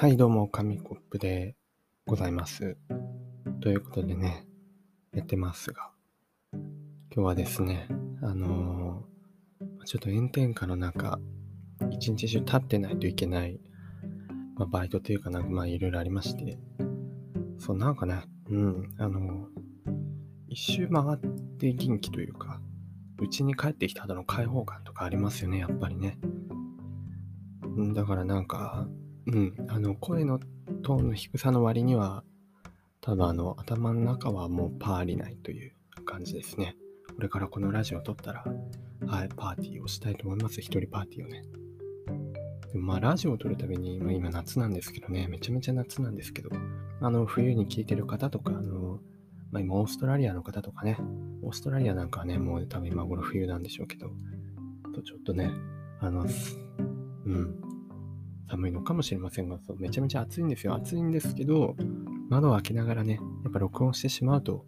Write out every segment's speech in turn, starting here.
はい、どうも、紙コップでございます。ということでね、やってますが、今日はですね、あのーちょっと炎天下の中、一日中立ってないといけない、まあ、バイトというかなんかまあいろいろありまして、そう、なんかね、うん、あのー一周回って元気というか、家に帰ってきた後の解放感とかありますよね、やっぱりね。うんだからなんか、うん、あの声のトーンの低さの割には、多分あの頭の中はもうパーリないという感じですね。これからこのラジオを撮ったら、はい、パーティーをしたいと思います。一人パーティーをね。でもまあラジオを撮るたびに、まあ、今夏なんですけどね、めちゃめちゃ夏なんですけど、あの冬に聞いてる方とか、あの、まあ、今オーストラリアの方とかね、オーストラリアなんかはね、もう多分今頃冬なんでしょうけど、とちょっとね、あの、うん、寒いのかもしれませんが、そうめちゃめちゃ暑いんですよ。暑いんですけど、窓を開けながらね、やっぱ録音してしまうと、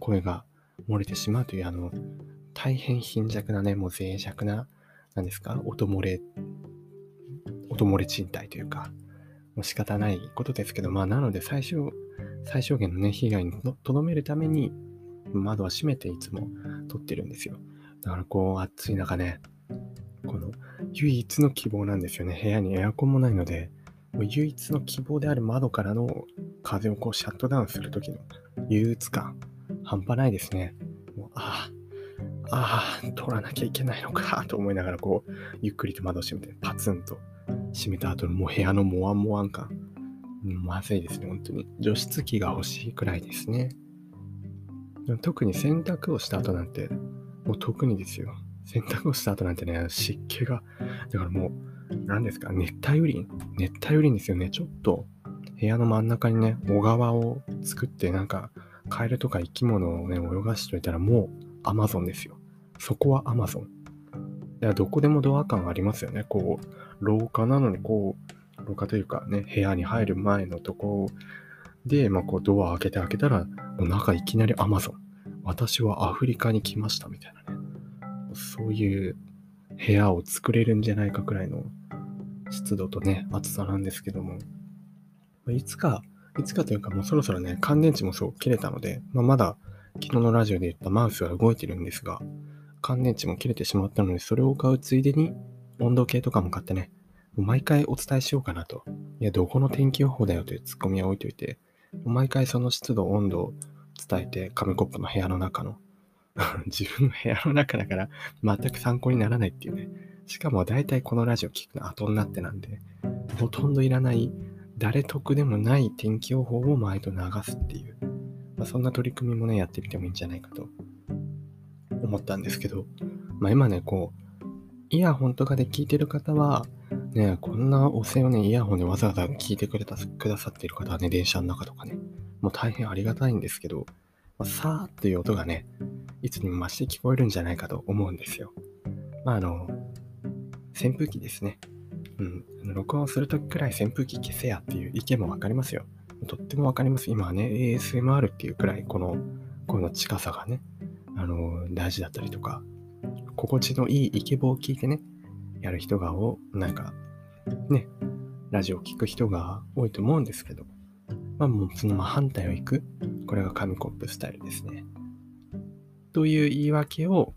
声が漏れてしまうという、あの、大変貧弱なね、もう脆弱な、なんですか、音漏れ、音漏れ賃貸というか、もう仕方ないことですけど、まあ、なので最小、最小限のね、被害にととどめるために、窓は閉めていつも撮ってるんですよ。だからこう、暑い中ね、唯一の希望なんですよね。部屋にエアコンもないので、もう唯一の希望である窓からの風をこうシャットダウンするときの憂鬱感、半端ないですね。もうああ、ああ、取らなきゃいけないのかと思いながら、こう、ゆっくりと窓を閉めて、パツンと閉めた後のもう部屋のモワンモワン感。まずいですね、本当に。除湿機が欲しいくらいですね。特に洗濯をした後なんて、もう特にですよ。洗濯をした後なんてね、湿気が、だからもう、何ですか、熱帯雨林熱帯雨林ですよね。ちょっと、部屋の真ん中にね、小川を作って、なんか、カエルとか生き物をね、泳がしといたら、もう、アマゾンですよ。そこはアマゾン。いや、どこでもドア感ありますよね。こう、廊下なのに、こう、廊下というかね、部屋に入る前のとこで、まあ、こう、ドア開けて開けたら、もう中いきなりアマゾン。私はアフリカに来ました、みたいなね。そういう部屋を作れるんじゃないかくらいの湿度とね、暑さなんですけども、いつか、いつかというかもうそろそろね、乾電池もそう切れたので、まあ、まだ昨日のラジオで言ったマウスは動いてるんですが、乾電池も切れてしまったので、それを買うついでに温度計とかも買ってね、毎回お伝えしようかなと。いや、どこの天気予報だよというツッコミは置いといて、毎回その湿度、温度を伝えて、紙コップの部屋の中の 自分の部屋の中だから全く参考にならないっていうね。しかも大体このラジオ聞くの後になってなんで、ほとんどいらない、誰得でもない天気予報を毎度流すっていう、まあ、そんな取り組みもね、やってみてもいいんじゃないかと思ったんですけど、まあ今ね、こう、イヤホンとかで聞いてる方は、ね、こんなお世をね、イヤホンでわざわざ聞いてくれたくださっている方はね、電車の中とかね、もう大変ありがたいんですけど、さーっていう音がね、いつにも増して聞こえるんじゃないかと思うんですよ。まあ、あの、扇風機ですね。うん。録音するときくらい扇風機消せやっていう意見もわかりますよ。とってもわかります。今はね、ASMR っていうくらい、この声の近さがね、あの、大事だったりとか、心地のいいイケボを聞いてね、やる人がお、なんか、ね、ラジオを聞く人が多いと思うんですけど、まあもうその真反対を行く、これが紙コップスタイルですね。という言い訳を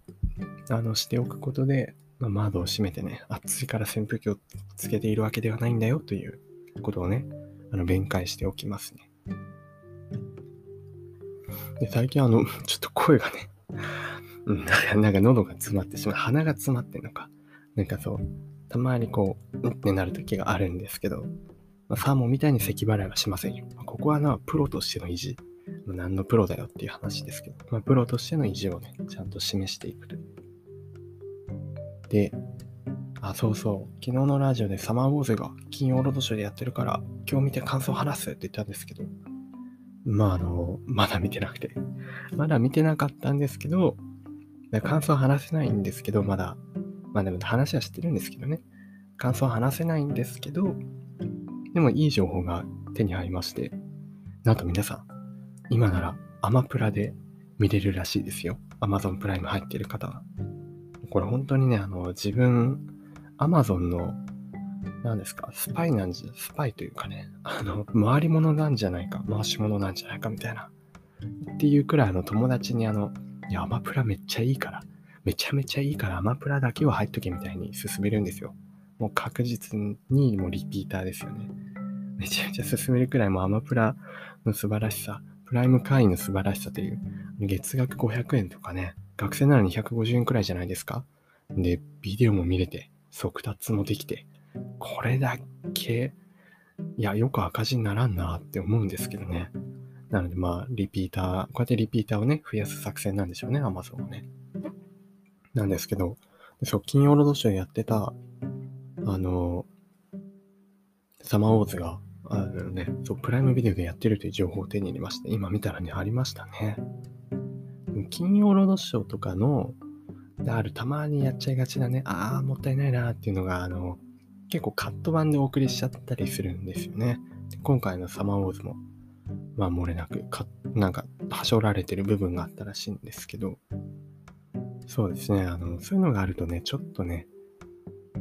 あのしておくことで、まあ、窓を閉めてね、暑いから扇風機をつけているわけではないんだよということをね、あの弁解しておきますね。で最近あの、ちょっと声がね、なんか喉が詰まってしまう、鼻が詰まってんのか、なんかそう、たまにこう、うんってなる時があるんですけど、まあ、サーモンみたいに咳払いはしませんよ。ここはな、プロとしての意地。何のプロだよっていう話ですけど、まあ、プロとしての意地をね、ちゃんと示していくと。いう。で、あ、そうそう、昨日のラジオでサマーウォーズが金曜ロードショーでやってるから、今日見て感想を話すって言ったんですけど、まああの、まだ見てなくて、まだ見てなかったんですけど、感想は話せないんですけど、まだ、まあでも話は知ってるんですけどね、感想は話せないんですけど、でもいい情報が手に入りまして、なんと皆さん、今ならアマプラで見れるらしいですよ。Amazon プライム入ってる方は。これ本当にね、あの、自分、Amazon の何ですか、スパイなんじゃ、スパイというかね、あの、回り物なんじゃないか、回し物なんじゃないかみたいな。っていうくらい、あの、友達にあの、いや、アマプラめっちゃいいから、めちゃめちゃいいから、アマプラだけは入っとけみたいに進めるんですよ。もう確実にもうリピーターですよね。めちゃめちゃ進めるくらいもうアマプラの素晴らしさ、プライム会員の素晴らしさという、月額500円とかね、学生なのに150円くらいじゃないですか。で、ビデオも見れて、速達もできて、これだけ、いや、よく赤字にならんなって思うんですけどね。なので、まあ、リピーター、こうやってリピーターをね、増やす作戦なんでしょうね、アマゾンはね。なんですけど、そう、金曜ロードショーやってた、あの、サマーウォーズが、あのね、そう、プライムビデオでやってるという情報を手に入れまして、今見たらね、ありましたね。金曜ロードショーとかの、であるたまにやっちゃいがちなね、ああ、もったいないなっていうのが、あの、結構カット版でお送りしちゃったりするんですよね。今回のサマーウォーズも、まあ漏れなくか、なんか、はしょられてる部分があったらしいんですけど、そうですね、あの、そういうのがあるとね、ちょっとね、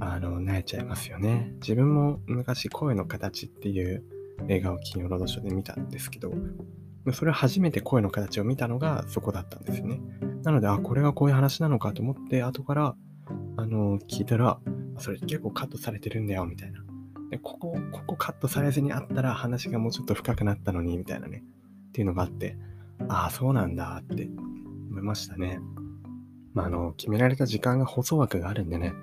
あの、慣れちゃいますよね。自分も昔、声の形っていう映画を金曜ロードショーで見たんですけど、それ初めて声の形を見たのがそこだったんですよね。なので、あ、これがこういう話なのかと思って、後から、あの、聞いたら、それ結構カットされてるんだよ、みたいな。で、ここ、ここカットされずにあったら話がもうちょっと深くなったのに、みたいなね。っていうのがあって、ああ、そうなんだって思いましたね。まあ、あの、決められた時間が放送枠があるんでね、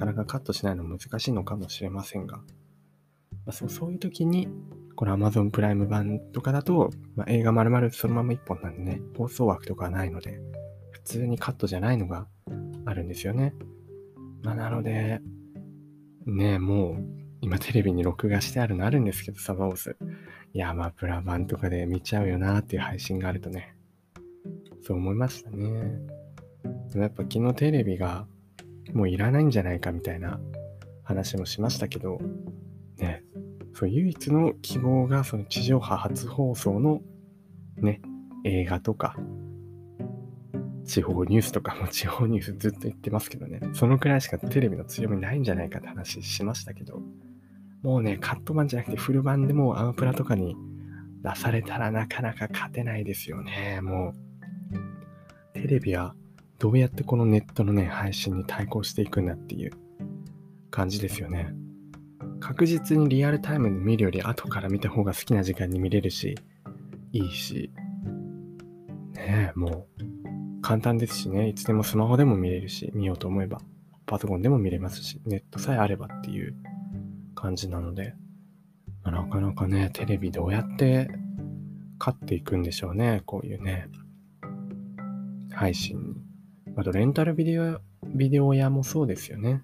なかなかカットしないの難しいのかもしれませんが、まあ、そうそういう時に、この Amazon プライム版とかだと、まあ、映画丸々そのまま一本なんでね、放送枠とかはないので、普通にカットじゃないのがあるんですよね。まあ、なので、ねもう、今テレビに録画してあるのあるんですけど、サバオス。いや、まあ、プラ版とかで見ちゃうよなっていう配信があるとね、そう思いましたね。でもやっぱ昨日テレビがもういらないんじゃないかみたいな話もしましたけど、ね、そう唯一の希望がその地上波初放送のね、映画とか、地方ニュースとかも地方ニュースずっと言ってますけどね、そのくらいしかテレビの強みないんじゃないかって話しましたけど、もうね、カット版じゃなくてフル版でもアマプラとかに出されたらなかなか勝てないですよね、もう。テレビはどうやってこのネットのね、配信に対抗していくんだっていう感じですよね。確実にリアルタイムで見るより後から見た方が好きな時間に見れるし、いいし、ねえ、もう簡単ですしね、いつでもスマホでも見れるし、見ようと思えば、パソコンでも見れますし、ネットさえあればっていう感じなので、なかなかね、テレビどうやって勝っていくんでしょうね、こういうね、配信に。あと、レンタルビデオ、ビデオ屋もそうですよね。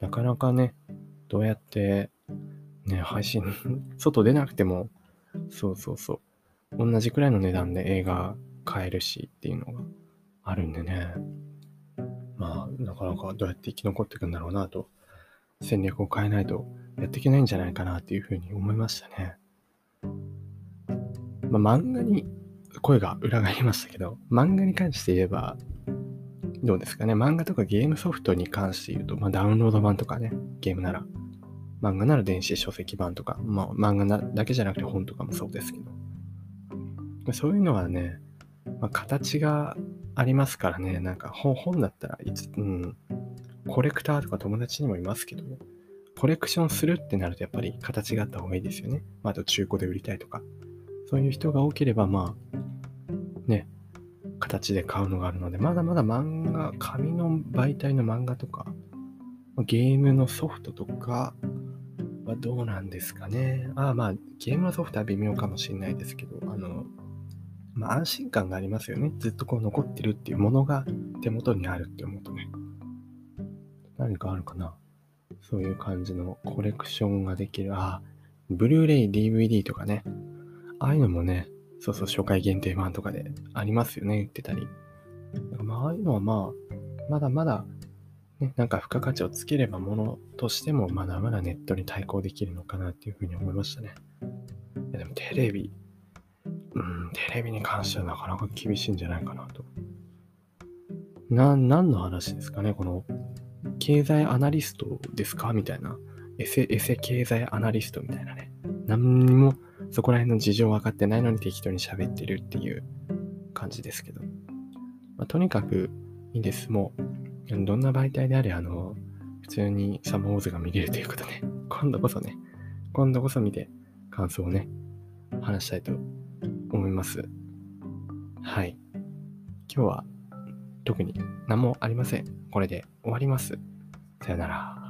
なかなかね、どうやって、ね、配信、外出なくても、そうそうそう、同じくらいの値段で映画買えるしっていうのがあるんでね。まあ、なかなかどうやって生き残っていくんだろうなと、戦略を変えないとやっていけないんじゃないかなっていうふうに思いましたね。まあ、漫画に声が裏返りましたけど、漫画に関して言えば、どうですかね。漫画とかゲームソフトに関して言うと、まあ、ダウンロード版とかね、ゲームなら、漫画なら電子書籍版とか、まあ、漫画だけじゃなくて本とかもそうですけど、そういうのはね、まあ、形がありますからね。なんか本本だったらいつ、うん、コレクターとか友達にもいますけど、コレクションするってなるとやっぱり形があった方がいいですよね。まあ、あと中古で売りたいとか。そういう人が多ければ、まあ、ね、形で買うのがあるので、まだまだ漫画、紙の媒体の漫画とか、ゲームのソフトとかはどうなんですかね。ああ、まあ、ゲームのソフトは微妙かもしれないですけど、あの、まあ、安心感がありますよね。ずっとこう残ってるっていうものが手元にあるって思うとね。何かあるかなそういう感じのコレクションができる。あ、ブルーレイ、DVD とかね。ああいうのもね、そうそう、初回限定版とかでありますよね、言ってたり。まあ、ああいうのはまあ、まだまだ、ね、なんか付加価値をつければものとしてもまだまだネットに対抗できるのかなっていうふうに思いましたね。でもテレビ、うん、テレビに関してはなかなか厳しいんじゃないかなと。な、何の話ですかねこの、経済アナリストですかみたいなエセ、エセ経済アナリストみたいなね。何にもそこら辺の事情分かってないのに適当に喋ってるっていう感じですけど。とにかくいいです。もう、どんな媒体であれ、あの、普通にサマーウォーズが見れるということで、今度こそね、今度こそ見て感想をね、話したいと思います。はい。今日は特に何もありません。これで終わります。さよなら。